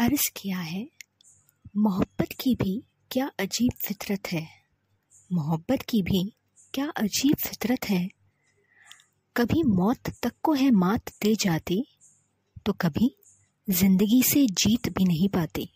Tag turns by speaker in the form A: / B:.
A: अर्ज़ किया है, मोहब्बत की भी क्या अजीब फितरत है। मोहब्बत की भी क्या अजीब फितरत है। कभी मौत तक को है मात दे जाती तो कभी ज़िंदगी से जीत भी नहीं पाती।